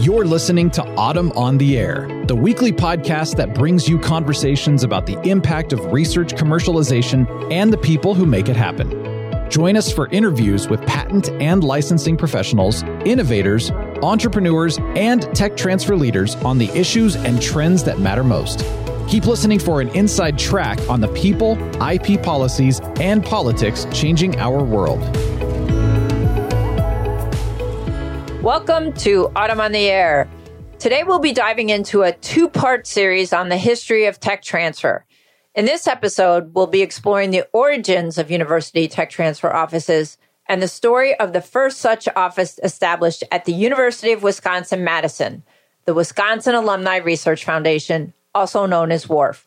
You're listening to AUTM on the Air, the weekly podcast that brings you conversations about the impact of research commercialization and the people who make it happen. Join us for interviews with patent and licensing professionals, innovators, entrepreneurs, and tech transfer leaders on the issues and trends that matter most. Keep listening for an inside track on the people, IP policies, and politics changing our world. Welcome to AUTM on the Air. Today we'll be diving into a two part series on the history of tech transfer. In this episode, we'll be exploring the origins of university tech transfer offices and the story of the first such office established at the University of Wisconsin Madison, the Wisconsin Alumni Research Foundation, also known as WARF.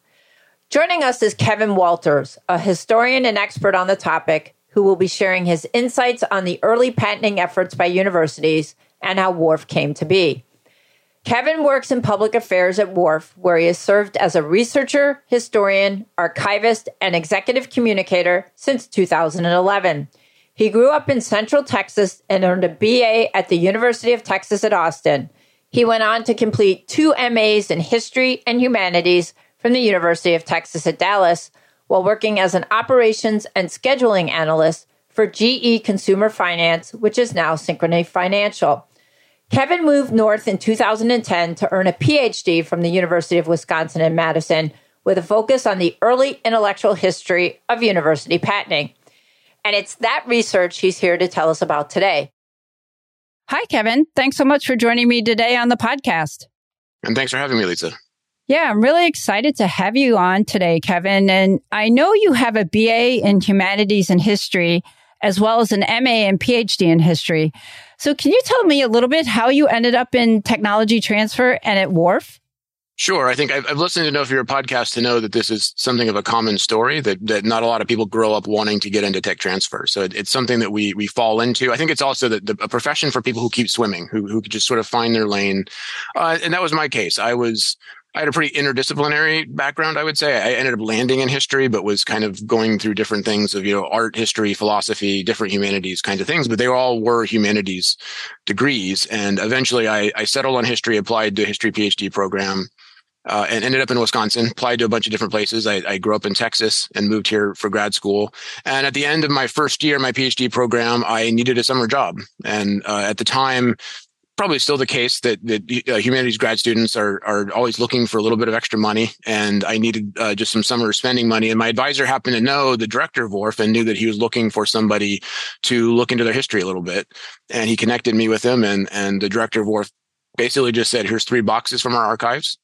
Joining us is Kevin Walters, a historian and expert on the topic, who will be sharing his insights on the early patenting efforts by universities and how WARF came to be. Kevin works in public affairs at WARF, where he has served as a researcher, historian, archivist, and executive communicator since 2011. He grew up in Central Texas and earned a BA at the University of Texas at Austin. He went on to complete two MAs in history and humanities from the University of Texas at Dallas while working as an operations and scheduling analyst for GE Consumer Finance, which is now Synchrony Financial. Kevin moved north in 2010 to earn a PhD from the University of Wisconsin in Madison with a focus on the early intellectual history of university patenting. And it's that research he's here to tell us about today. Hi, Kevin. Thanks so much for joining me today on the podcast. And thanks for having me, Lisa. Yeah, I'm really excited to have you on today, Kevin. And I know you have a BA in humanities and history, as well as an MA and PhD in history. So can you tell me a little bit how you ended up in technology transfer and at WARF? Sure. I think I've, I've, listened to enough of your podcast to know that this is something of a common story that, that not a lot of people grow up wanting to get into tech transfer. So it, it's something that we, we fall into. I think it's also the, the, a profession for people who keep swimming, who, who just sort of find their lane. Uh, and that was my case. I was, I had a pretty interdisciplinary background, I would say. I ended up landing in history, but was kind of going through different things of, you know, art, history, philosophy, different humanities kinds of things, but they all were humanities degrees. And eventually I, I settled on history, applied to a history PhD program. Uh, and ended up in Wisconsin, applied to a bunch of different places. I, I, grew up in Texas and moved here for grad school. And at the end of my first year, my PhD program, I needed a summer job. And uh, at the time, probably still the case that, that uh, humanities grad students are are always looking for a little bit of extra money, and I needed uh, just some summer spending money. And my advisor happened to know the director of WARF and knew that he was looking for somebody to look into their history a little bit, and he connected me with him. and And the director of WARF basically just said, "Here's three boxes from our archives.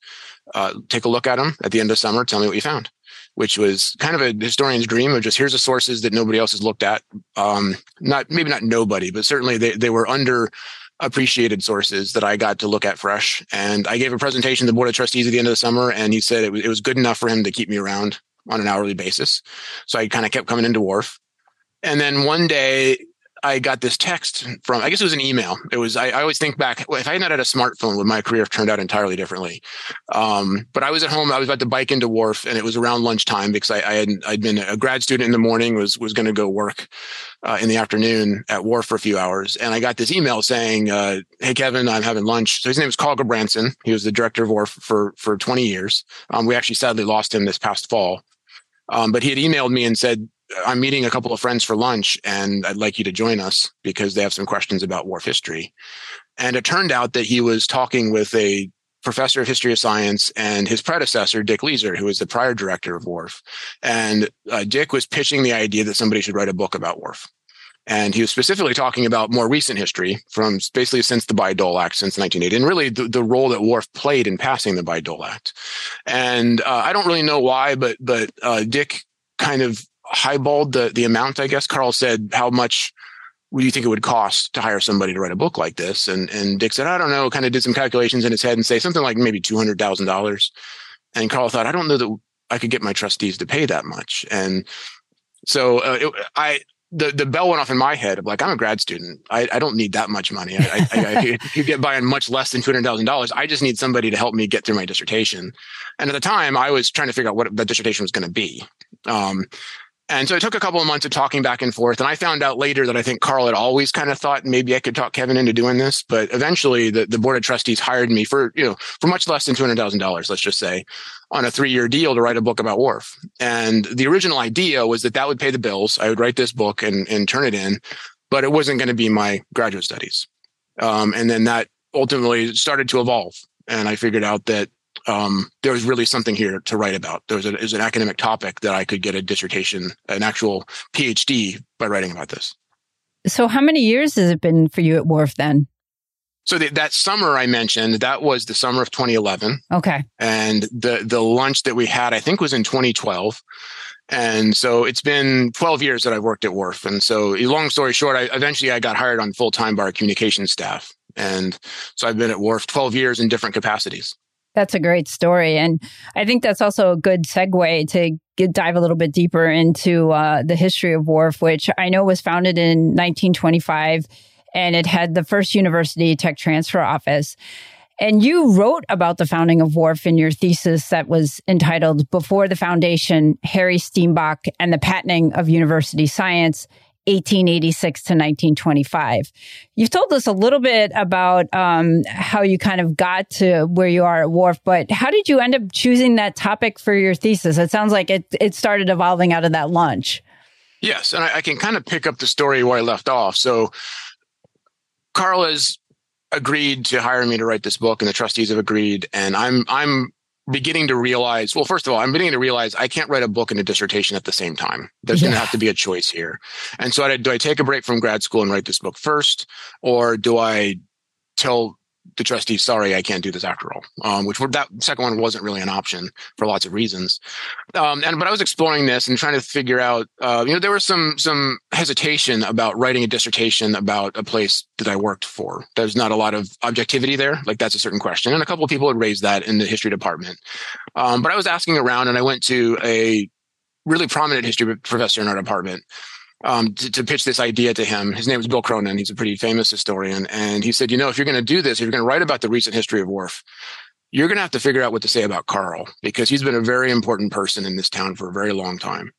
Uh, take a look at them at the end of summer. Tell me what you found." Which was kind of a historian's dream of just here's the sources that nobody else has looked at. Um, not maybe not nobody, but certainly they they were under appreciated sources that I got to look at fresh. And I gave a presentation to the board of trustees at the end of the summer, and he said it was, it was good enough for him to keep me around on an hourly basis. So I kind of kept coming into WARF. And then one day I got this text from, I guess it was an email. It was, I, I always think back, if I had not had a smartphone, would my career have turned out entirely differently? Um, but I was at home, I was about to bike into WARF and it was around lunchtime because I, I had, I'd been a grad student in the morning, was, was going to go work uh, in the afternoon at WARF for a few hours. And I got this email saying, uh, Hey, Kevin, I'm having lunch. So his name is Carl Gulbrandsen. He was the director of WARF for, for 20 years. Um, we actually sadly lost him this past fall. Um, but he had emailed me and said, I'm meeting a couple of friends for lunch and I'd like you to join us because they have some questions about WARF history. And it turned out that he was talking with a professor of history of science and his predecessor, Dick Leeser, who was the prior director of WARF. And uh, Dick was pitching the idea that somebody should write a book about WARF. And he was specifically talking about more recent history from basically since the Bayh-Dole Act, since 1980, and really the, the role that WARF played in passing the Bayh-Dole Act. And uh, I don't really know why, but but uh, Dick kind of highballed the the amount. I guess Carl said, "How much would you think it would cost to hire somebody to write a book like this?" And and Dick said, "I don't know." Kind of did some calculations in his head and say something like maybe two hundred thousand dollars. And Carl thought, "I don't know that I could get my trustees to pay that much." And so uh, it, I the, the bell went off in my head of like, I'm a grad student. I, I don't need that much money. I, I, I could get by on much less than $200,000. I just need somebody to help me get through my dissertation. And at the time I was trying to figure out what the dissertation was going to be. Um, And so it took a couple of months of talking back and forth. And I found out later that I think Carl had always kind of thought maybe I could talk Kevin into doing this. But eventually the, the board of trustees hired me for, you know, for much less than $200,000, let's just say, on a three year deal to write a book about WARF. And the original idea was that that would pay the bills. I would write this book and, and turn it in, but it wasn't going to be my graduate studies. Um, and then that ultimately started to evolve. And I figured out that um, there was really something here to write about. There was, a, was an academic topic that I could get a dissertation, an actual PhD by writing about this. So, how many years has it been for you at WARF then? So the, that summer I mentioned, that was the summer of 2011. Okay. And the the lunch that we had, I think, was in 2012. And so it's been 12 years that I've worked at WARF. And so, long story short, I eventually I got hired on full time by our communications staff. And so I've been at WARF 12 years in different capacities. That's a great story. And I think that's also a good segue to get, dive a little bit deeper into uh, the history of WARF, which I know was founded in 1925 and it had the first university tech transfer office. And you wrote about the founding of WARF in your thesis that was entitled Before the Foundation, Harry Steenbock and the Patenting of University Science 1886 to 1925. You've told us a little bit about um, how you kind of got to where you are at WARF, but how did you end up choosing that topic for your thesis? It sounds like it, it started evolving out of that lunch. Yes, and I, I can kind of pick up the story where I left off. So, Carl has agreed to hire me to write this book, and the trustees have agreed, and I'm I'm beginning to realize, well, first of all, I'm beginning to realize I can't write a book and a dissertation at the same time. There's yeah. going to have to be a choice here. And so I, do I take a break from grad school and write this book first, or do I tell the trustee, sorry, I can't do this after all. Um, which that second one wasn't really an option for lots of reasons. Um, and but I was exploring this and trying to figure out, uh, you know, there was some some hesitation about writing a dissertation about a place that I worked for. There's not a lot of objectivity there. Like that's a certain question, and a couple of people had raised that in the history department. Um, but I was asking around, and I went to a really prominent history professor in our department um, to, to, pitch this idea to him. His name is Bill Cronon. He's a pretty famous historian. And he said, you know, if you're going to do this, if you're going to write about the recent history of WARF, you're going to have to figure out what to say about Carl because he's been a very important person in this town for a very long time.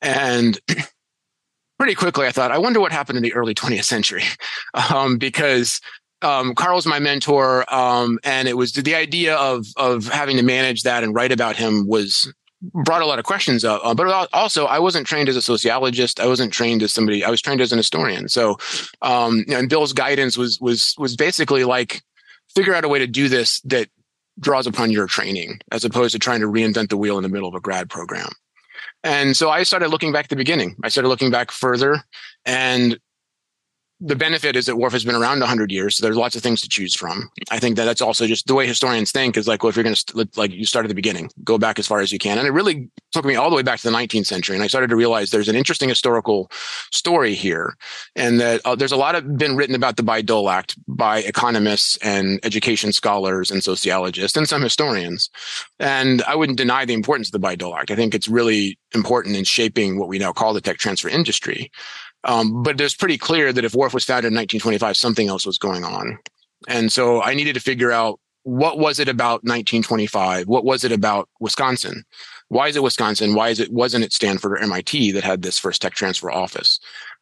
And pretty quickly, I thought, I wonder what happened in the early 20th century um, because um, Carl's my mentor, um, and it was the idea of of having to manage that and write about him was brought a lot of questions up. Uh, but also, I wasn't trained as a sociologist. I wasn't trained as somebody. I was trained as an historian. So, um, and Bill's guidance was was was basically like figure out a way to do this that draws upon your training, as opposed to trying to reinvent the wheel in the middle of a grad program. And so I started looking back at the beginning. I started looking back further, and the benefit is that WARF has been around 100 years, so there's lots of things to choose from. I think that that's also just the way historians think is like, well, if you're going to, like, you start at the beginning, go back as far as you can. And it really took me all the way back to the 19th century. And I started to realize there's an interesting historical story here, and that uh, there's a lot of been written about the Bayh-Dole Act by economists and education scholars and sociologists and some historians. And I wouldn't deny the importance of the Bayh-Dole Act. I think it's really important in shaping what we now call the tech transfer industry. Um, but it's pretty clear that if WARF was founded in 1925, something else was going on. And so I needed to figure out what was it about 1925? What was it about Wisconsin? Why is it Wisconsin? Why is it wasn't it Stanford or MIT that had this first tech transfer office?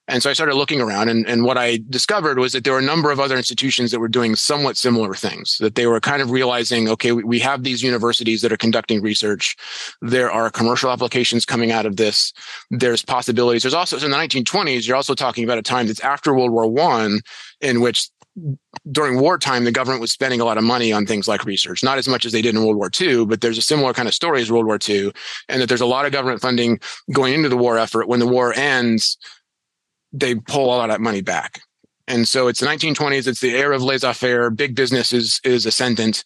And so I started looking around and, and what I discovered was that there were a number of other institutions that were doing somewhat similar things, that they were kind of realizing, okay, we, we have these universities that are conducting research. There are commercial applications coming out of this. There's possibilities. There's also, so in the 1920s, you're also talking about a time that's after World War One in which during wartime, the government was spending a lot of money on things like research, not as much as they did in World War II, but there's a similar kind of story as World War II, and that there's a lot of government funding going into the war effort. When the war ends, they pull all of that money back. And so it's the 1920s. It's the era of laissez-faire. Big business is is ascendant,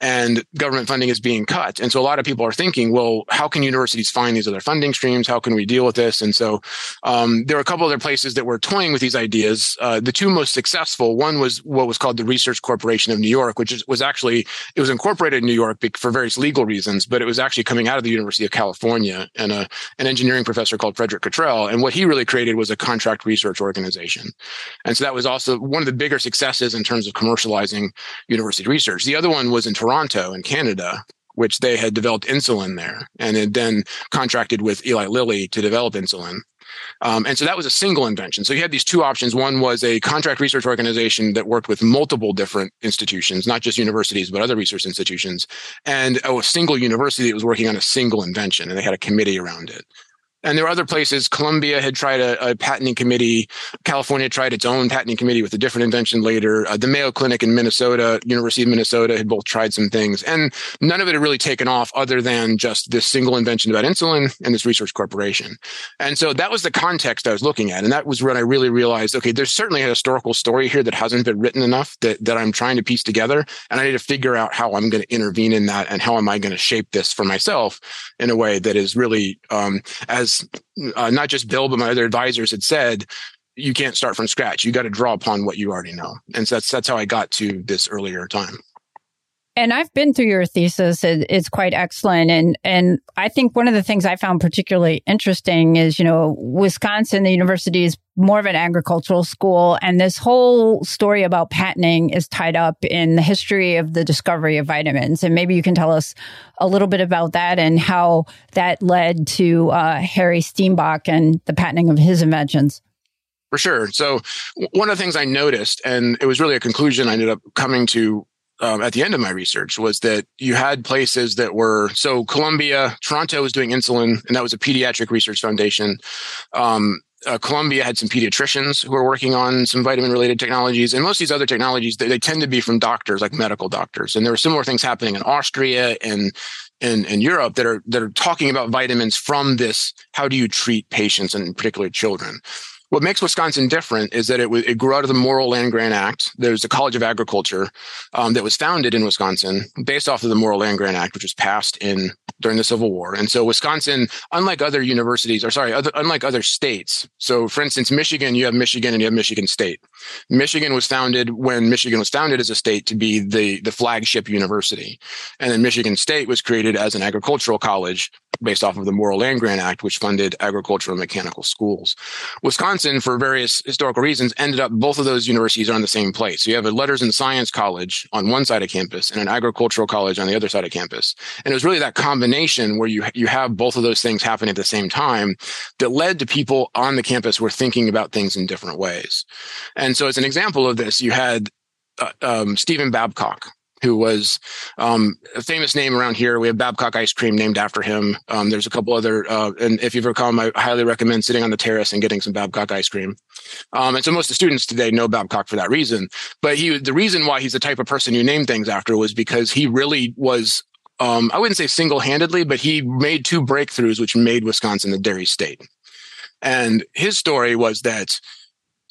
and government funding is being cut. And so a lot of people are thinking, well, how can universities find these other funding streams? How can we deal with this? And so um, there are a couple of other places that were toying with these ideas. Uh, the two most successful, one was what was called the Research Corporation of New York, which is, was actually it was incorporated in New York for various legal reasons, but it was actually coming out of the University of California and a, an engineering professor called Frederick Cottrell. And what he really created was a contract research organization. And so that was also one of the bigger successes in terms of commercializing university research. The other one was in Toronto Toronto in Canada, which they had developed insulin there and had then contracted with Eli Lilly to develop insulin. Um, and so that was a single invention. So you had these two options. One was a contract research organization that worked with multiple different institutions, not just universities, but other research institutions, and a single university that was working on a single invention, and they had a committee around it. And there were other places. Columbia had tried a, a, patenting committee. California tried its own patenting committee with a different invention later. Uh, the Mayo Clinic in Minnesota, University of Minnesota had both tried some things. And none of it had really taken off other than just this single invention about insulin and this research corporation. And so that was the context I was looking at. And that was when I really realized, okay, there's certainly a historical story here that hasn't been written enough that, that I'm trying to piece together. And I need to figure out how I'm going to intervene in that and how am I going to shape this for myself in a way that is really um, as as uh, not just Bill, but my other advisors had said, you can't start from scratch. You got to draw upon what you already know. And so that's, that's how I got to this earlier time. And I've been through your thesis. It's quite excellent. And, and I think one of the things I found particularly interesting is, you know, Wisconsin, the university is more of an agricultural school. And this whole story about patenting is tied up in the history of the discovery of vitamins. And maybe you can tell us a little bit about that and how that led to uh, Harry Steenbock and the patenting of his inventions. For sure. So one of the things I noticed, and it was really a conclusion I ended up coming to um, at the end of my research was that you had places that were so Columbia, Toronto was doing insulin, and that was a pediatric research foundation. Um, uh, Columbia had some pediatricians who were working on some vitamin related technologies. And most of these other technologies, they, they, tend to be from doctors, like medical doctors. And there were similar things happening in Austria and in, in Europe that are, that are talking about vitamins from this. How do you treat patients and particularly children? What makes Wisconsin different is that it, it grew out of the Morrill Land Grant Act. There's a College of Agriculture um, that was founded in Wisconsin based off of the Morrill Land Grant Act, which was passed in during the Civil War. And so Wisconsin, unlike other universities, or sorry, other, unlike other states. So for instance, Michigan, you have Michigan and you have Michigan State. Michigan was founded when Michigan was founded as a state to be the, the flagship university. And then Michigan State was created as an agricultural college based off of the Morrill Land Grant Act, which funded agricultural and mechanical schools. Wisconsin, for various historical reasons, ended up both of those universities are on the same place. So you have a letters and science college on one side of campus and an agricultural college on the other side of campus. And it was really that combination where you, you have both of those things happening at the same time that led to people on the campus were thinking about things in different ways. And so as an example of this, you had uh, um, Stephen Babcock, who was um, a famous name around here. We have Babcock ice cream named after him. Um, there's a couple other, uh, and if you've ever come, I highly recommend sitting on the terrace and getting some Babcock ice cream. Um, and so most of the students today know Babcock for that reason. But he, the reason why he's the type of person you name things after was because he really was um, I wouldn't say single handedly, but he made two breakthroughs which made Wisconsin the dairy state. And his story was that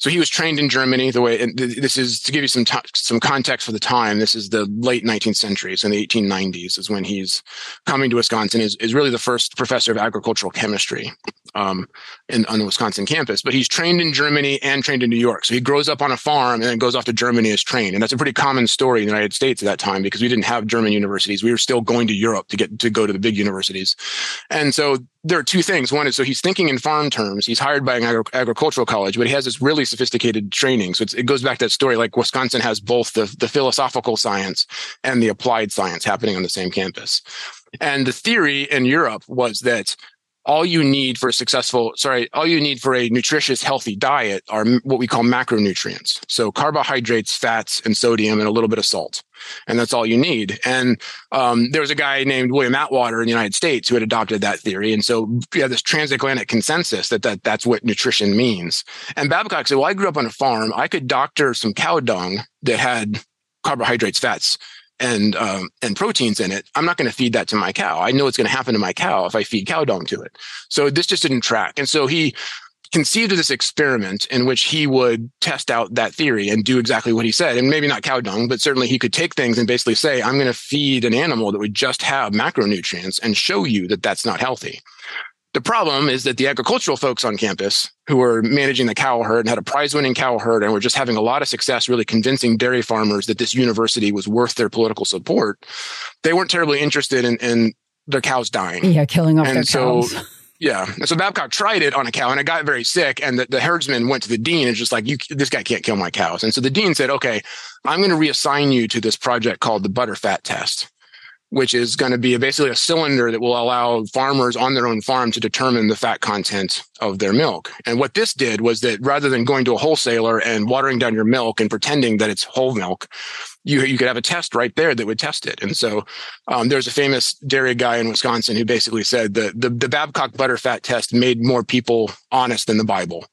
so he was trained in Germany. The way, and this is to give you some t- some context for the time. This is the late 19th century, so in the 1890s is when he's coming to Wisconsin. is is really the first professor of agricultural chemistry um, in, on the Wisconsin campus. But he's trained in Germany and trained in New York. So he grows up on a farm and then goes off to Germany as trained. And that's a pretty common story in the United States at that time because we didn't have German universities. We were still going to Europe to get to go to the big universities. And so there are two things. One is so he's thinking in farm terms. He's hired by an agri- agricultural college, but he has this really sophisticated training. So it goes back to that story. Like Wisconsin has both the, the philosophical science and the applied science happening on the same campus. And the theory in Europe was that all you need for a successful, sorry, all you need for a nutritious, healthy diet are what we call macronutrients. So carbohydrates, fats, and sodium, and a little bit of salt. And that's all you need. And um, there was a guy named William Atwater in the United States who had adopted that theory. And so we have this transatlantic consensus that, that that's what nutrition means. And Babcock said, well, I grew up on a farm. I could doctor some cow dung that had carbohydrates, fats, and um, and proteins in it, I'm not going to feed that to my cow. I know it's going to happen to my cow if I feed cow dung to it. So this just didn't track. And so he conceived of this experiment in which he would test out that theory and do exactly what he said. And maybe not cow dung, but certainly he could take things and basically say, I'm going to feed an animal that would just have macronutrients and show you that that's not healthy. The problem is that the agricultural folks on campus who were managing the cow herd and had a prize winning cow herd and were just having a lot of success really convincing dairy farmers that this university was worth their political support, they weren't terribly interested in, in their cows dying. Yeah, killing off and their so, cows. Yeah. And so Babcock tried it on a cow and it got very sick. And the, the herdsman went to the dean and just like, you, this guy can't kill my cows. And so the dean said, okay, I'm going to reassign you to this project called the butterfat test. Which is going to be basically a cylinder that will allow farmers on their own farm to determine the fat content of their milk. And what this did was that rather than going to a wholesaler and watering down your milk and pretending that it's whole milk, you you could have a test right there that would test it. And so um, there's a famous dairy guy in Wisconsin who basically said that the the Babcock butterfat test made more people honest than the Bible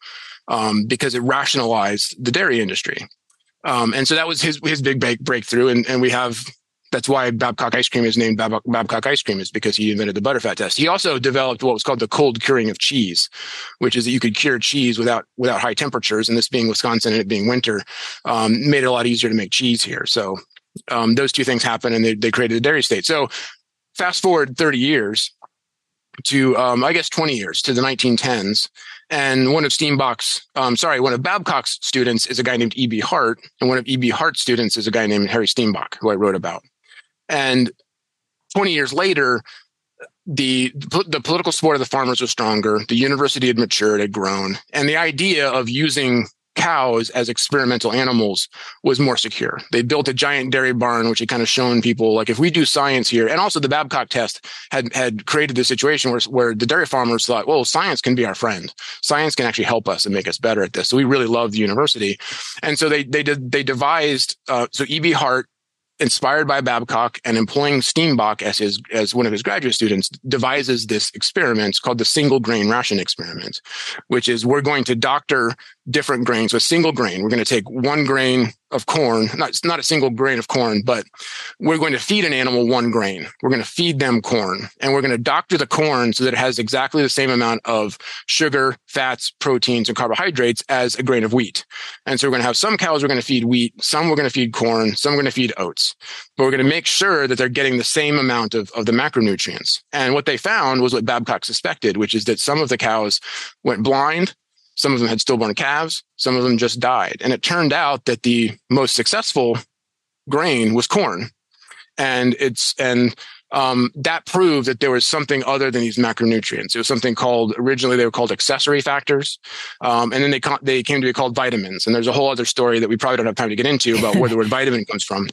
um, because it rationalized the dairy industry. Um, and so that was his his big break, breakthrough. And and we have that's why Babcock ice cream is named Babcock, Babcock ice cream is because he invented the butterfat test. He also developed what was called the cold curing of cheese, which is that you could cure cheese without without high temperatures. And this being Wisconsin and it being winter, um, made it a lot easier to make cheese here. So um, those two things happened, and they, they created the dairy state. So fast forward 30 years to um, I guess 20 years to the 1910s. And one of Steenbock's, um, sorry, one of Babcock's students is a guy named E.B. Hart, and one of E.B. Hart's students is a guy named Harry Steenbock, who I wrote about. And 20 years later, the the political support of the farmers was stronger. The university had matured, had grown, and the idea of using cows as experimental animals was more secure. They built a giant dairy barn, which had kind of shown people like if we do science here, and also the Babcock test had had created this situation where where the dairy farmers thought, well, science can be our friend. Science can actually help us and make us better at this. So we really loved the university, and so they they did they devised uh, so E.B. Hart inspired by Babcock and employing Steenbock as his as one of his graduate students, devises this experiment called the single grain ration experiment, which is we're going to doctor different grains with single grain. We're going to take one grain of corn, not, not a single grain of corn, but we're going to feed an animal one grain. We're going to feed them corn and we're going to doctor the corn so that it has exactly the same amount of sugar, fats, proteins, and carbohydrates as a grain of wheat. And so we're going to have some cows we're going to feed wheat, some we're going to feed corn, some we're going to feed oats, but we're going to make sure that they're getting the same amount of, of the macronutrients. And what they found was what Babcock suspected, which is that some of the cows went blind some of them had stillborn calves. Some of them just died. And it turned out that the most successful grain was corn. And it's, and, um, that proved that there was something other than these macronutrients. It was something called originally they were called accessory factors, um, and then they they came to be called vitamins. And there's a whole other story that we probably don't have time to get into about where the word vitamin comes from.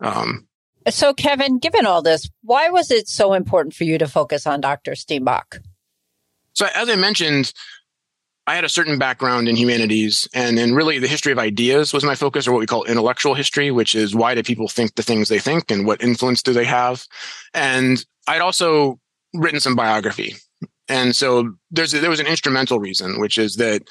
Um, so, Kevin, given all this, why was it so important for you to focus on Dr. Steenbock? So, as I mentioned, I had a certain background in humanities and, and really the history of ideas was my focus or what we call intellectual history, which is why do people think the things they think and what influence do they have? And I'd also written some biography. And so there's, there was an instrumental reason, which is that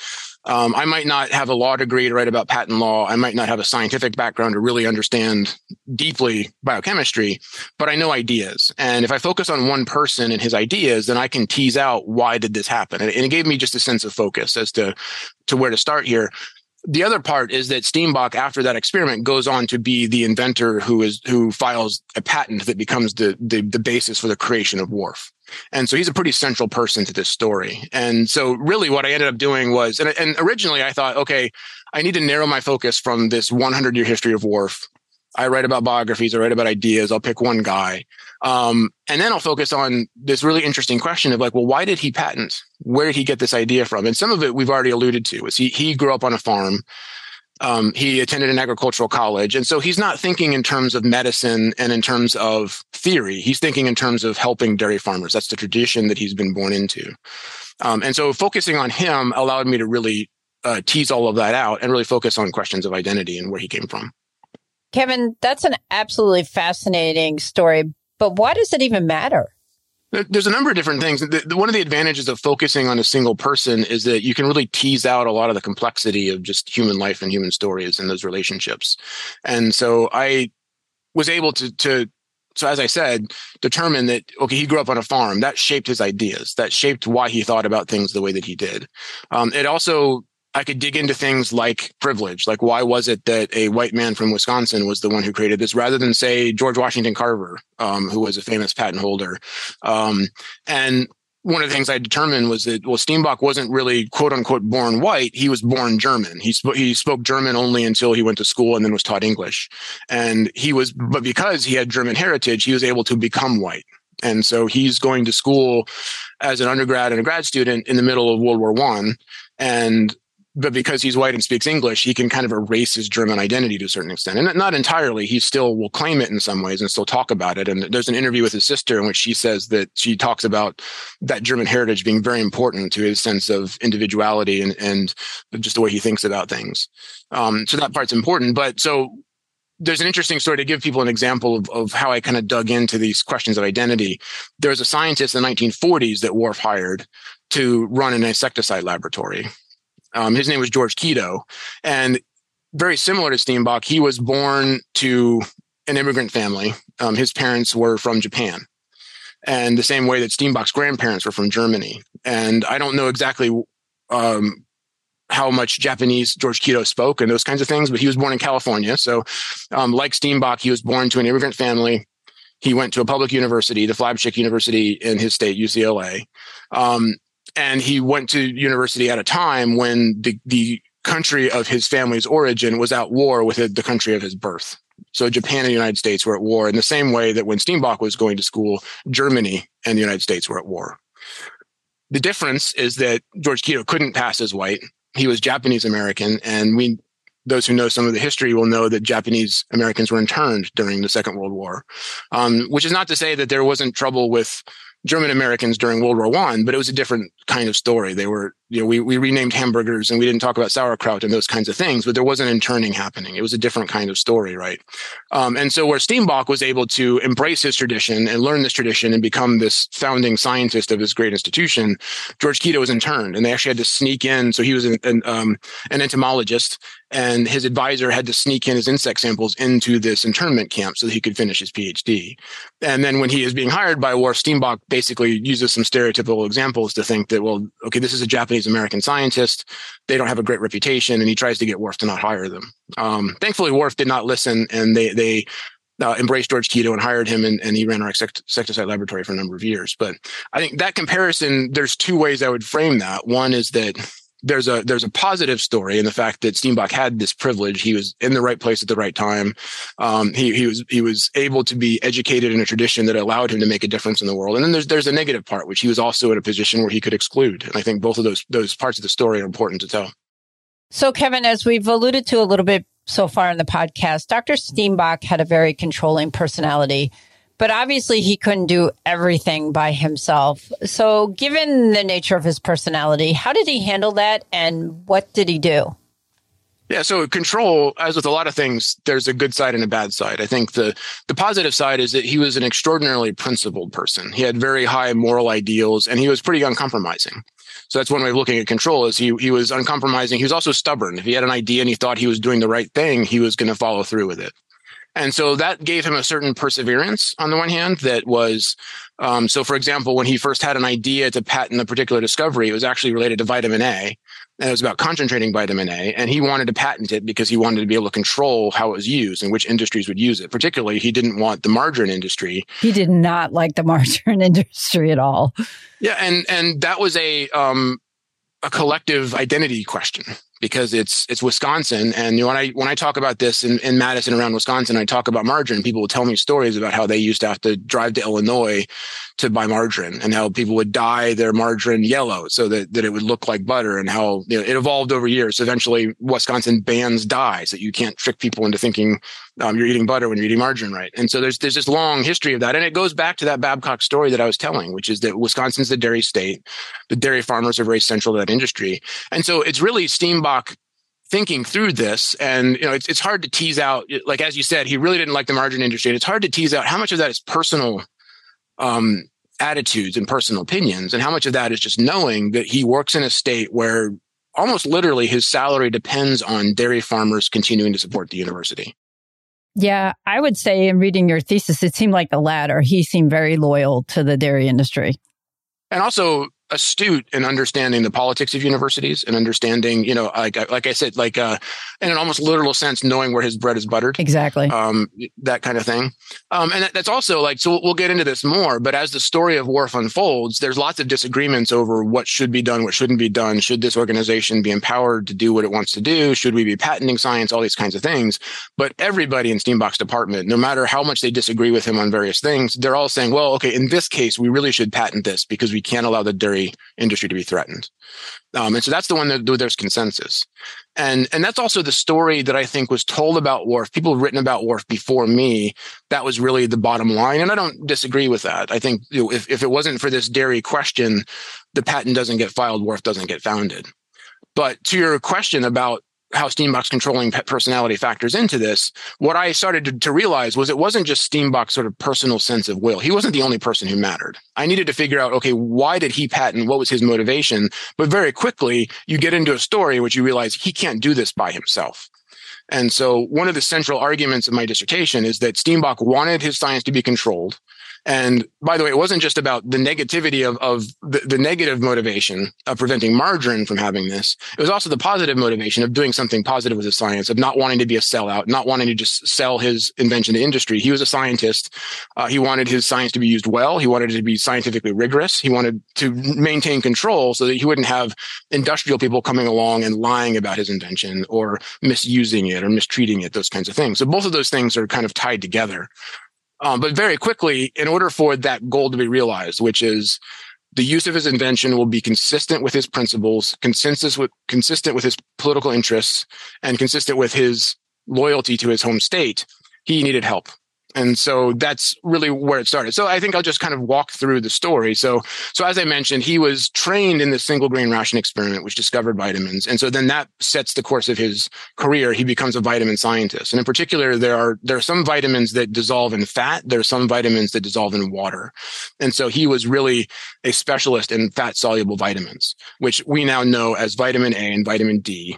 um, I might not have a law degree to write about patent law. I might not have a scientific background to really understand deeply biochemistry, but I know ideas. And if I focus on one person and his ideas, then I can tease out why did this happen. And it gave me just a sense of focus as to, to where to start here. The other part is that Steenbock, after that experiment, goes on to be the inventor who is who files a patent that becomes the the, the basis for the creation of WARF. And so he's a pretty central person to this story. And so really what I ended up doing was, and, and originally I thought, okay, I need to narrow my focus from this 100 year history of WARF. I write about biographies. I write about ideas. I'll pick one guy. Um, and then I'll focus on this really interesting question of like, well, why did he patent? Where did he get this idea from? And some of it we've already alluded to was he, he grew up on a farm. Um, he attended an agricultural college. And so he's not thinking in terms of medicine and in terms of theory. He's thinking in terms of helping dairy farmers. That's the tradition that he's been born into. Um, and so focusing on him allowed me to really uh, tease all of that out and really focus on questions of identity and where he came from. Kevin, that's an absolutely fascinating story, but why does it even matter? There's a number of different things. One of the advantages of focusing on a single person is that you can really tease out a lot of the complexity of just human life and human stories and those relationships. And so I was able to, to, so as I said, determine that, okay, he grew up on a farm. That shaped his ideas. That shaped why he thought about things the way that he did. Um, it also I could dig into things like privilege, like why was it that a white man from Wisconsin was the one who created this, rather than say George Washington Carver, um, who was a famous patent holder. Um, and one of the things I determined was that well, Steenbock wasn't really quote unquote born white. He was born German. He sp- he spoke German only until he went to school and then was taught English. And he was, but because he had German heritage, he was able to become white. And so he's going to school as an undergrad and a grad student in the middle of World War One. And but because he's white and speaks English, he can kind of erase his German identity to a certain extent. And not entirely. He still will claim it in some ways and still talk about it. And there's an interview with his sister in which she says that she talks about that German heritage being very important to his sense of individuality and, and just the way he thinks about things. Um, so that part's important. But so there's an interesting story to give people an example of, of how I kind of dug into these questions of identity. There was a scientist in the 1940s that WARF hired to run an insecticide laboratory. Um, his name was George Keto. And very similar to Steenbock, he was born to an immigrant family. Um, his parents were from Japan. And the same way that Steenbock's grandparents were from Germany. And I don't know exactly um, how much Japanese George Keto spoke and those kinds of things, but he was born in California. So, um, like Steenbock, he was born to an immigrant family. He went to a public university, the flagship university in his state, UCLA. Um, and he went to university at a time when the, the country of his family's origin was at war with the country of his birth. So Japan and the United States were at war in the same way that when Steenbock was going to school, Germany and the United States were at war. The difference is that George Keto couldn't pass as white. He was Japanese American, and we those who know some of the history will know that Japanese Americans were interned during the Second World War, um, which is not to say that there wasn't trouble with German Americans during World War One, but it was a different kind of story. They were, you know, we, we renamed hamburgers and we didn't talk about sauerkraut and those kinds of things, but there wasn't interning happening. It was a different kind of story, right? Um, and so where Steenbock was able to embrace his tradition and learn this tradition and become this founding scientist of this great institution, George Keto was interned and they actually had to sneak in. So he was an, an, um, an entomologist and his advisor had to sneak in his insect samples into this internment camp so that he could finish his PhD. And then when he is being hired by WARF, Steenbock basically uses some stereotypical examples to think that, well, okay, this is a Japanese American scientist. They don't have a great reputation, and he tries to get WARF to not hire them. Um, thankfully, WARF did not listen, and they they uh, embraced George Keto and hired him, and, and he ran our insecticide laboratory for a number of years. But I think that comparison, there's two ways I would frame that. One is that there's a there's a positive story in the fact that Steenbock had this privilege. He was in the right place at the right time. Um, he he was he was able to be educated in a tradition that allowed him to make a difference in the world. And then there's there's a negative part, which he was also in a position where he could exclude. And I think both of those those parts of the story are important to tell. So, Kevin, as we've alluded to a little bit so far in the podcast, Dr. Steenbock had a very controlling personality. But obviously, he couldn't do everything by himself. So, given the nature of his personality, how did he handle that and what did he do? Yeah, so control, as with a lot of things, there's a good side and a bad side. I think the the positive side is that he was an extraordinarily principled person. He had very high moral ideals, and he was pretty uncompromising. So that's one way of looking at control. Is he he was uncompromising. He was also stubborn. If he had an idea and he thought he was doing the right thing, he was going to follow through with it. And so that gave him a certain perseverance on the one hand that was, um, so for example, when he first had an idea to patent a particular discovery, it was actually related to vitamin A. And it was about concentrating vitamin A. And he wanted to patent it because he wanted to be able to control how it was used and which industries would use it. Particularly, he didn't want the margarine industry. He did not like the margarine industry at all. Yeah. And, and that was a, um, a collective identity question because it's it's Wisconsin. And when I when I talk about this in, in Madison around Wisconsin, I talk about margarine. People will tell me stories about how they used to have to drive to Illinois to buy margarine and how people would dye their margarine yellow so that, that it would look like butter and how you know, it evolved over years. Eventually, Wisconsin bans dyes that you can't trick people into thinking um, you're eating butter when you're eating margarine, right? And so there's there's this long history of that, and it goes back to that Babcock story that I was telling, which is that Wisconsin's the dairy state. The dairy farmers are very central to that industry, and so it's really Steenbock thinking through this and you know it's, it's hard to tease out like as you said he really didn't like the margarine industry and it's hard to tease out how much of that is personal um, attitudes and personal opinions, and how much of that is just knowing that he works in a state where almost literally his salary depends on dairy farmers continuing to support the university. Yeah, I would say in reading your thesis, it seemed like the latter. He seemed very loyal to the dairy industry. And also astute in understanding the politics of universities and understanding, you know, like like I said, like uh, in an almost literal sense, knowing where his bread is buttered. Exactly. Um, that kind of thing. Um, and that's also like, so we'll get into this more, but as the story of WARF unfolds, there's lots of disagreements over what should be done, what shouldn't be done. Should this organization be empowered to do what it wants to do? Should we be patenting science? All these kinds of things. But everybody in Steenbock's department, no matter how much they disagree with him on various things, they're all saying, well, okay, in this case, we really should patent this because we can't allow the dairy industry to be threatened. Um, and so that's the one that there's consensus. And, and that's also the story that I think was told about WARF. People have written about WARF before me. That was really the bottom line. And I don't disagree with that. I think you know, if, if it wasn't for this dairy question, the patent doesn't get filed, WARF doesn't get founded. But to your question about how Steenbock's controlling personality factors into this, what I started to, to, realize was it wasn't just Steenbock's sort of personal sense of will. He wasn't the only person who mattered. I needed to figure out, okay, why did he patent? What was his motivation? But very quickly, you get into a story which you realize he can't do this by himself. And so one of the central arguments of my dissertation is that Steenbock wanted his science to be controlled. And by the way, it wasn't just about the negativity of, of the, the, negative motivation of preventing margarine from having this. It was also the positive motivation of doing something positive with his science, of not wanting to be a sellout, not wanting to just sell his invention to industry. He was a scientist. Uh, he wanted his science to be used well. He wanted it to be scientifically rigorous. He wanted to maintain control so that he wouldn't have industrial people coming along and lying about his invention or misusing it or mistreating it, those kinds of things. So both of those things are kind of tied together. Um, but very quickly, in order for that goal to be realized, which is the use of his invention will be consistent with his principles, consensus with, consistent with his political interests, and consistent with his loyalty to his home state, he needed help. And so that's really where it started. So I think I'll just kind of walk through the story. So, so as I mentioned, he was trained in the single grain ration experiment, which discovered vitamins. And so then that sets the course of his career. He becomes a vitamin scientist. And in particular, there are, there are some vitamins that dissolve in fat. There are some vitamins that dissolve in water. And so he was really a specialist in fat soluble vitamins, which we now know as vitamin A and vitamin D.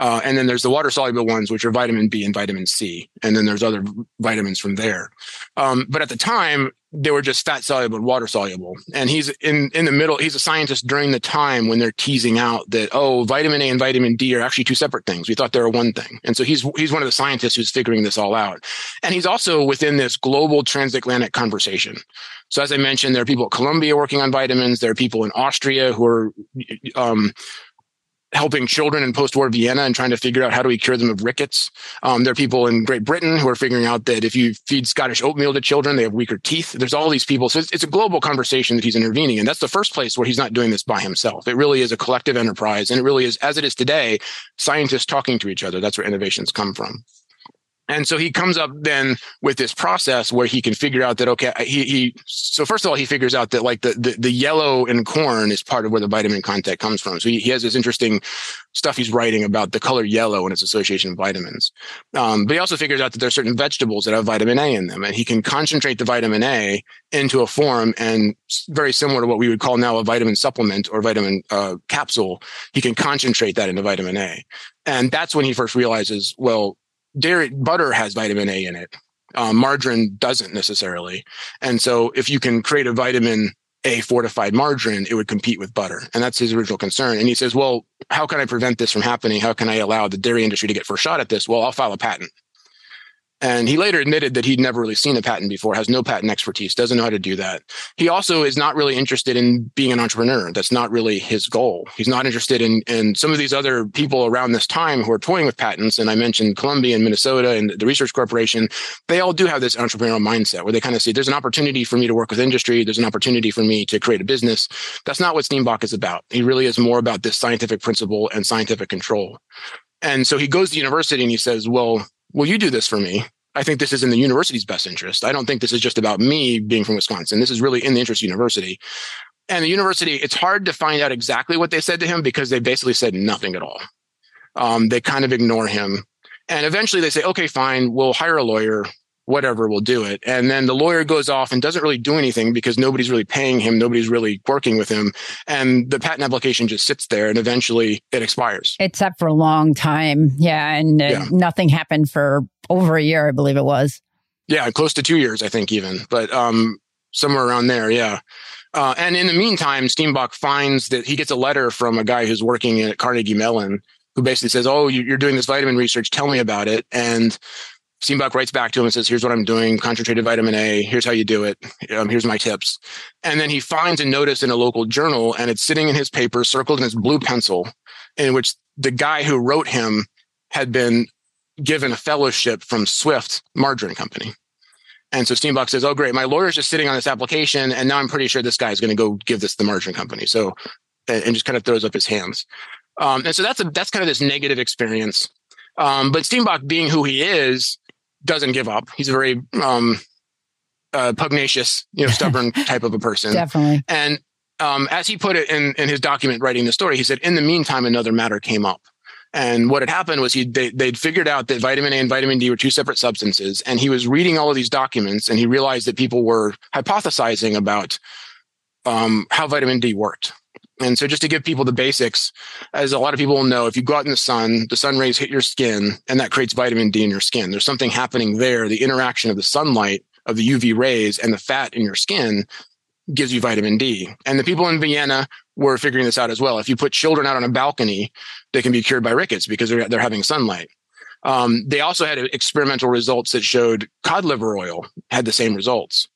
Uh, and then there's the water soluble ones, which are vitamin B and vitamin C. And then there's other vitamins from there. Um, but at the time, they were just fat soluble and water soluble. And he's in, in the middle. He's a scientist during the time when they're teasing out that, oh, vitamin A and vitamin D are actually two separate things. We thought they were one thing. And so he's, he's one of the scientists who's figuring this all out. And he's also within this global transatlantic conversation. So as I mentioned, there are people at Columbia working on vitamins. There are people in Austria who are, um, helping children in post-war Vienna and trying to figure out how do we cure them of rickets. Um, there are people in Great Britain who are figuring out that if you feed Scottish oatmeal to children, they have weaker teeth. There's all these people. So it's, it's a global conversation that he's intervening in. That's the first place where he's not doing this by himself. It really is a collective enterprise. And it really is, as it is today, scientists talking to each other. That's where innovations come from. And so he comes up then with this process where he can figure out that, okay, he, he, so first of all, he figures out that like the, the, the yellow in corn is part of where the vitamin content comes from. So he, he has this interesting stuff he's writing about the color yellow and its association with vitamins. Um, but he also figures out that there are certain vegetables that have vitamin A in them and he can concentrate the vitamin A into a form and very similar to what we would call now a vitamin supplement or vitamin uh, capsule. He can concentrate that into vitamin A. And that's when he first realizes, well, dairy butter has vitamin A in it. Um, margarine doesn't necessarily. And so if you can create a vitamin A fortified margarine, it would compete with butter. And that's his original concern. And he says, well, how can I prevent this from happening? How can I allow the dairy industry to get first shot at this? Well, I'll file a patent. And he later admitted that he'd never really seen a patent before, has no patent expertise, doesn't know how to do that. He also is not really interested in being an entrepreneur. That's not really his goal. He's not interested in, in some of these other people around this time who are toying with patents. And I mentioned Columbia and Minnesota and the Research Corporation. They all do have this entrepreneurial mindset where they kind of see there's an opportunity for me to work with industry. There's an opportunity for me to create a business. That's not what Steenbock is about. He really is more about this scientific principle and scientific control. And so he goes to university and he says, well, will you do this for me? I think this is in the university's best interest. I don't think this is just about me being from Wisconsin. This is really in the interest of the university. And the university, it's hard to find out exactly what they said to him because they basically said nothing at all. Um, they kind of ignore him. And eventually they say, okay, fine, we'll hire a lawyer whatever will do it. And then the lawyer goes off and doesn't really do anything because nobody's really paying him. Nobody's really working with him. And the patent application just sits there and eventually it expires. It's sat for a long time. Yeah. And uh, yeah. nothing happened for over a year, I believe it was. Yeah. Close to two years, I think even, but, um, somewhere around there. Yeah. Uh, and in the meantime, Steenbock finds that he gets a letter from a guy who's working at Carnegie Mellon who basically says, "Oh, you're doing this vitamin research. Tell me about it." And Steenbock writes back to him and says, "Here's what I'm doing: concentrated vitamin A. Here's how you do it. Um, here's my tips." And then he finds a notice in a local journal, and it's sitting in his paper, circled in his blue pencil, in which the guy who wrote him had been given a fellowship from Swift Margarine Company. And so Steenbock says, "Oh, great! My lawyer's just sitting on this application, and now I'm pretty sure this guy's going to go give this to the margarine company." So, and just kind of throws up his hands. Um, and so that's a that's kind of this negative experience. Um, but Steenbock, being who he is, doesn't give up. He's a very um, uh, pugnacious, you know, stubborn type of a person. Definitely. And um, as he put it in in his document writing the story, he said, "In the meantime, another matter came up." And what had happened was he they, they'd figured out that vitamin A and vitamin D were two separate substances, and he was reading all of these documents, and he realized that people were hypothesizing about um, how vitamin D worked. And so, just to give people the basics, as a lot of people will know, if you go out in the sun, the sun rays hit your skin, and that creates vitamin D in your skin. There's something happening there. The interaction of the sunlight, of the UV rays, and the fat in your skin gives you vitamin D. And the people in Vienna were figuring this out as well. If you put children out on a balcony, they can be cured by rickets because they're, they're having sunlight. Um, they also had experimental results that showed cod liver oil had the same results.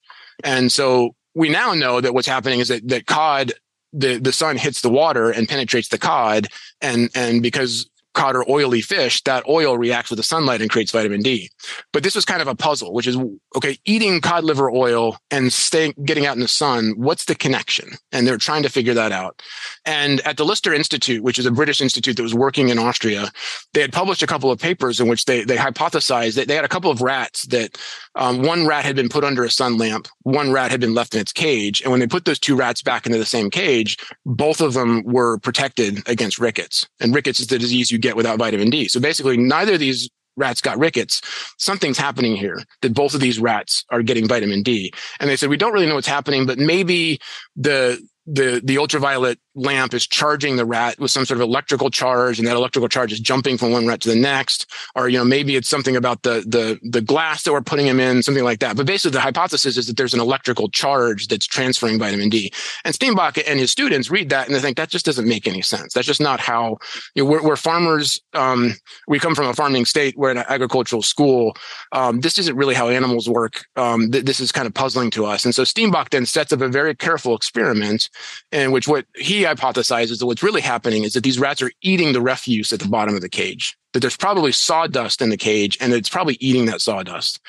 And so we now know that what's happening is that, that cod, the, the sun hits the water and penetrates the cod. And, and because cod or oily fish, that oil reacts with the sunlight and creates vitamin D. But this was kind of a puzzle, which is okay, eating cod liver oil and staying, getting out in the sun, what's the connection? And they're trying to figure that out. And at the Lister Institute, which is a British institute that was working in Austria, they had published a couple of papers in which they, they hypothesized that they had a couple of rats that um, one rat had been put under a sun lamp, one rat had been left in its cage. And when they put those two rats back into the same cage, both of them were protected against rickets. And rickets is the disease you get without vitamin D. So basically, neither of these rats got rickets. Something's happening here that both of these rats are getting vitamin D. And they said, we don't really know what's happening, but maybe the, the, the ultraviolet lamp is charging the rat with some sort of electrical charge and that electrical charge is jumping from one rat to the next. Or you know maybe it's something about the the the glass that we're putting him in something like that. But basically the hypothesis is that there's an electrical charge that's transferring vitamin D. And Steenbock and his students read that and they think that just doesn't make any sense. That's just not how you know we're, we're farmers um, we come from a farming state we're in an agricultural school. Um, this isn't really how animals work. Um, th- this is kind of puzzling to us. And so Steenbock then sets up a very careful experiment in which what he hypothesizes that what's really happening is that these rats are eating the refuse at the bottom of the cage, that there's probably sawdust in the cage and it's probably eating that sawdust.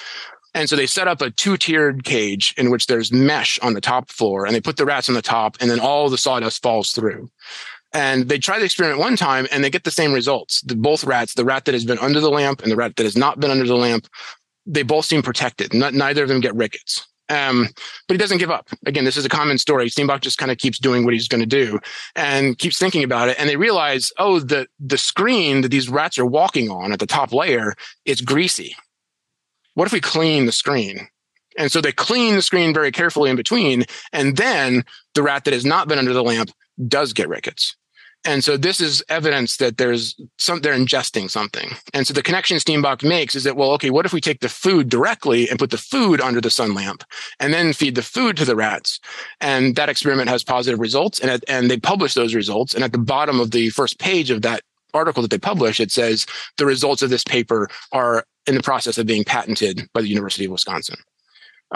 And so they set up a two tiered cage in which there's mesh on the top floor and they put the rats on the top and then all the sawdust falls through. And they try the experiment one time and they get the same results. The, both rats, the rat that has been under the lamp and the rat that has not been under the lamp, they both seem protected. Neither of them get rickets. Um, but he doesn't give up. Again, this is a common story. Steenbock just kind of keeps doing what he's going to do and keeps thinking about it. And they realize, oh, the, the screen that these rats are walking on at the top layer is greasy. What if we clean the screen? And so they clean the screen very carefully in between. And then the rat that has not been under the lamp does get rickets. And so this is evidence that there's some, they're ingesting something. And so the connection Steenbock makes is that, well, okay, what if we take the food directly and put the food under the sun lamp and then feed the food to the rats? And that experiment has positive results and, and they publish those results. And at the bottom of the first page of that article that they publish, it says the results of this paper are in the process of being patented by the University of Wisconsin.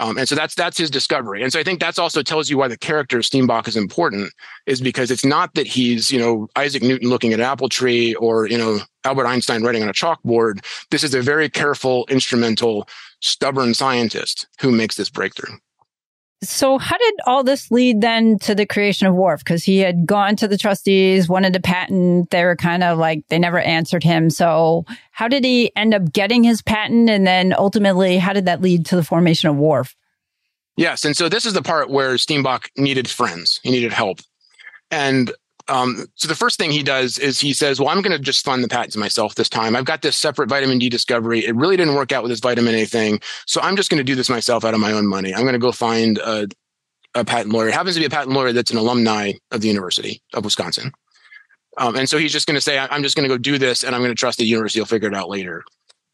Um, and so that's that's his discovery. And so I think that's also tells you why the character of Steenbock is important, is because it's not that he's, you know, Isaac Newton looking at an apple tree or, you know, Albert Einstein writing on a chalkboard. This is a very careful, instrumental, stubborn scientist who makes this breakthrough. So how did all this lead then to the creation of WARF? Because he had gone to the trustees, wanted a patent. They were kind of like, they never answered him. So how did he end up getting his patent? And then ultimately, how did that lead to the formation of WARF? Yes. And so this is the part where Steenbock needed friends. He needed help. And um, so the first thing he does is he says, well, I'm going to just fund the patents myself this time. I've got this separate vitamin D discovery. It really didn't work out with this vitamin A thing. So I'm just going to do this myself out of my own money. I'm going to go find a, a patent lawyer. It happens to be a patent lawyer that's an alumni of the University of Wisconsin. Um, and so he's just going to say, I'm just going to go do this and I'm going to trust the university will figure it out later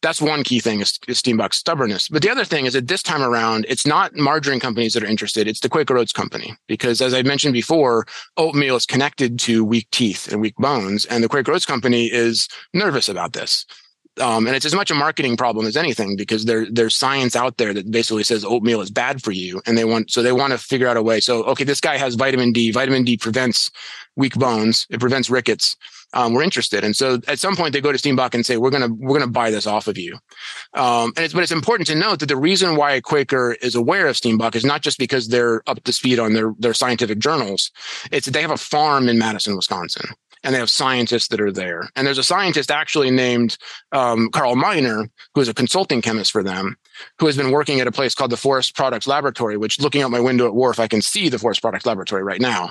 that's one key thing is, is Steenbock's stubbornness. But the other thing is that this time around, it's not margarine companies that are interested. It's the Quaker Oats company. Because as I mentioned before, oatmeal is connected to weak teeth and weak bones. And the Quaker Oats company is nervous about this. Um, and it's as much a marketing problem as anything because there there's science out there that basically says oatmeal is bad for you, and they want so they want to figure out a way. So okay, this guy has vitamin D. Vitamin D prevents weak bones. It prevents rickets. Um, we're interested, and so at some point they go to Steenbock and say, "We're gonna we're gonna buy this off of you." Um, and it's but it's important to note that the reason why Quaker is aware of Steenbock is not just because they're up to speed on their their scientific journals. It's that they have a farm in Madison, Wisconsin and they have scientists that are there. And there's a scientist actually named um, Carl Miner, who is a consulting chemist for them, who has been working at a place called the Forest Products Laboratory, which looking out my window at WARF, I can see the Forest Products Laboratory right now.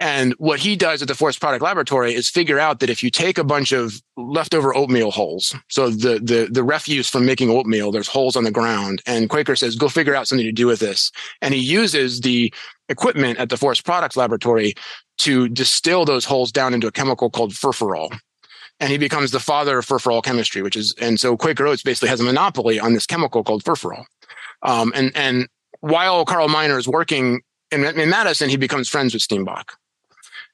And what he does at the Forest Product Laboratory is figure out that if you take a bunch of leftover oatmeal holes, so the, the, the refuse from making oatmeal, there's holes on the ground. And Quaker says, go figure out something to do with this. And he uses the equipment at the Forest Products Laboratory to distill those holes down into a chemical called furfural. And he becomes the father of furfural chemistry, which is, and so Quaker Oats basically has a monopoly on this chemical called furfural. Um, and, and while Carl Miner is working in, in Madison, he becomes friends with Steenbock.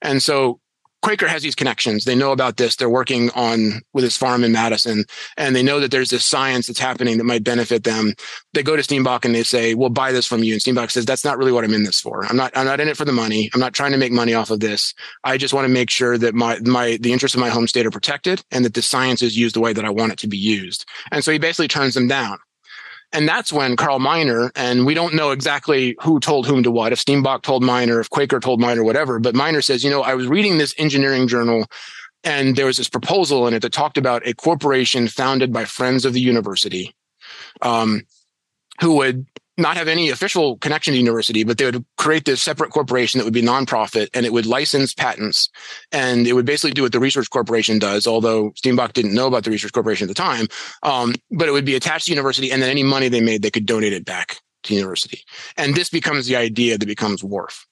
And so Quaker has these connections. They know about this. They're working on with his farm in Madison, and they know that there's this science that's happening that might benefit them. They go to Steenbock and they say, "We'll buy this from you." And Steenbock says, "That's not really what I'm in this for. I'm not. I'm not in it for the money. I'm not trying to make money off of this. I just want to make sure that my my the interests of my home state are protected, and that the science is used the way that I want it to be used." And so he basically turns them down. And that's when Carl Miner, and we don't know exactly who told whom to what, if Steenbock told Miner, if Quaker told Miner, whatever, but Miner says, you know, I was reading this engineering journal and there was this proposal in it that talked about a corporation founded by friends of the university um, who would not have any official connection to university, but they would create this separate corporation that would be nonprofit and it would license patents. And it would basically do what the research corporation does, although Steenbock didn't know about the research corporation at the time. Um, but it would be attached to university and then any money they made, they could donate it back to university. And this becomes the idea that becomes WARF.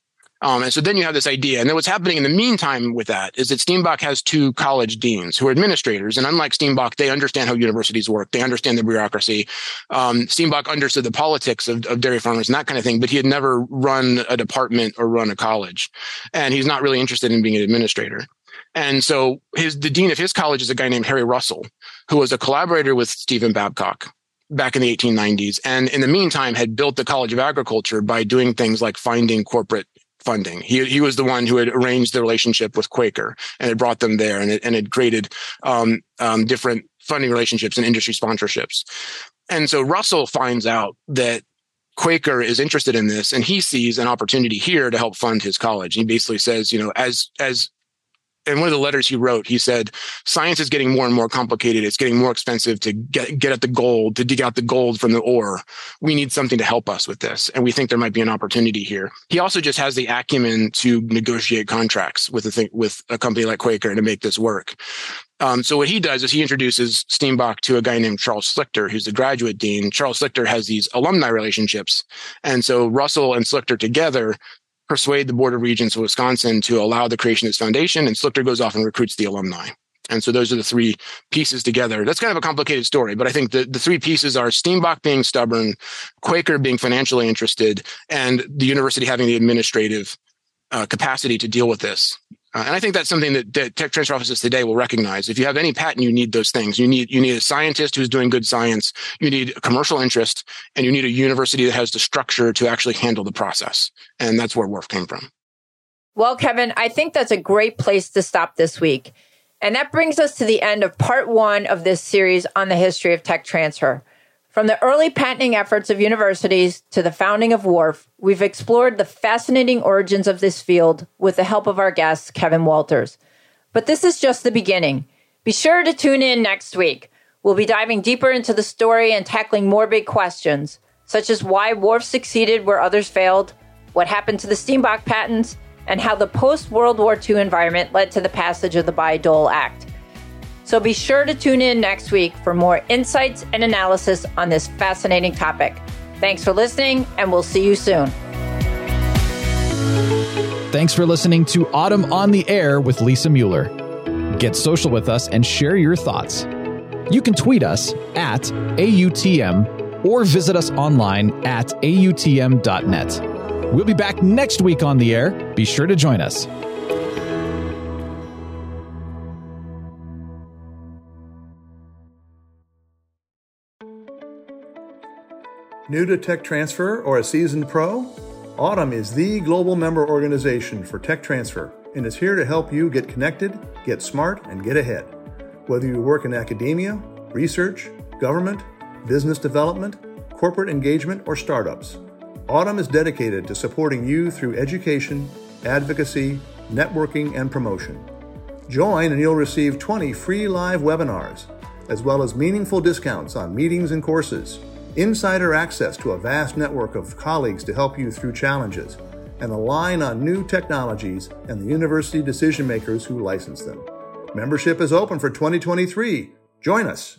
Um, and so then you have this idea. And then what's happening in the meantime with that is that Steenbock has two college deans who are administrators. And unlike Steenbock, they understand how universities work. They understand the bureaucracy. Um, Steenbock understood the politics of, of dairy farmers and that kind of thing, but he had never run a department or run a college. And he's not really interested in being an administrator. And so his, the dean of his college is a guy named Harry Russell, who was a collaborator with Stephen Babcock back in the 1890s. And in the meantime, had built the College of Agriculture by doing things like finding corporate funding. He he was the one who had arranged the relationship with Quaker and had brought them there and it, and had created um, um, different funding relationships and industry sponsorships. And so Russell finds out that Quaker is interested in this and he sees an opportunity here to help fund his college. He basically says, you know, as as in one of the letters he wrote, he said, science is getting more and more complicated. It's getting more expensive to get, get at the gold, to dig out the gold from the ore. We need something to help us with this. And we think there might be an opportunity here. He also just has the acumen to negotiate contracts with a thing, with a company like Quaker to make this work. Um, so what he does is he introduces Steenbock to a guy named Charles Slichter, who's the graduate dean. Charles Slichter has these alumni relationships. And so Russell and Slichter together persuade the Board of Regents of Wisconsin to allow the creation of this foundation, and Slichter goes off and recruits the alumni. And so those are the three pieces together. That's kind of a complicated story, but I think the, the three pieces are Steenbock being stubborn, Quaker being financially interested, and the university having the administrative uh, capacity to deal with this. Uh, and I think that's something that, that, tech transfer offices today will recognize. If you have any patent, you need those things. You need you need a scientist who's doing good science. You need a commercial interest, and you need a university that has the structure to actually handle the process. And that's where WARF came from. Well, Kevin, I think that's a great place to stop this week. And that brings us to the end of part one of this series on the history of tech transfer. From the early patenting efforts of universities to the founding of WARF, we've explored the fascinating origins of this field with the help of our guest, Kevin Walters. But this is just the beginning. Be sure to tune in next week. We'll be diving deeper into the story and tackling more big questions, such as why WARF succeeded where others failed, what happened to the Steenbock patents, and how the post World War II environment led to the passage of the Bayh Dole Act. So be sure to tune in next week for more insights and analysis on this fascinating topic. Thanks for listening, and we'll see you soon. Thanks for listening to AUTM on the Air with Lisa Mueller. Get social with us and share your thoughts. You can tweet us at AUTM or visit us online at AUTM.net. We'll be back next week on the air. Be sure to join us. New to tech transfer or a seasoned pro? AUTM is the global member organization for tech transfer and is here to help you get connected, get smart, and get ahead. Whether you work in academia, research, government, business development, corporate engagement, or startups, AUTM is dedicated to supporting you through education, advocacy, networking, and promotion. Join and you'll receive 20 free live webinars, as well as meaningful discounts on meetings and courses insider access to a vast network of colleagues to help you through challenges, and align on new technologies and the university decision makers who license them. Membership is open for 2023. Join us.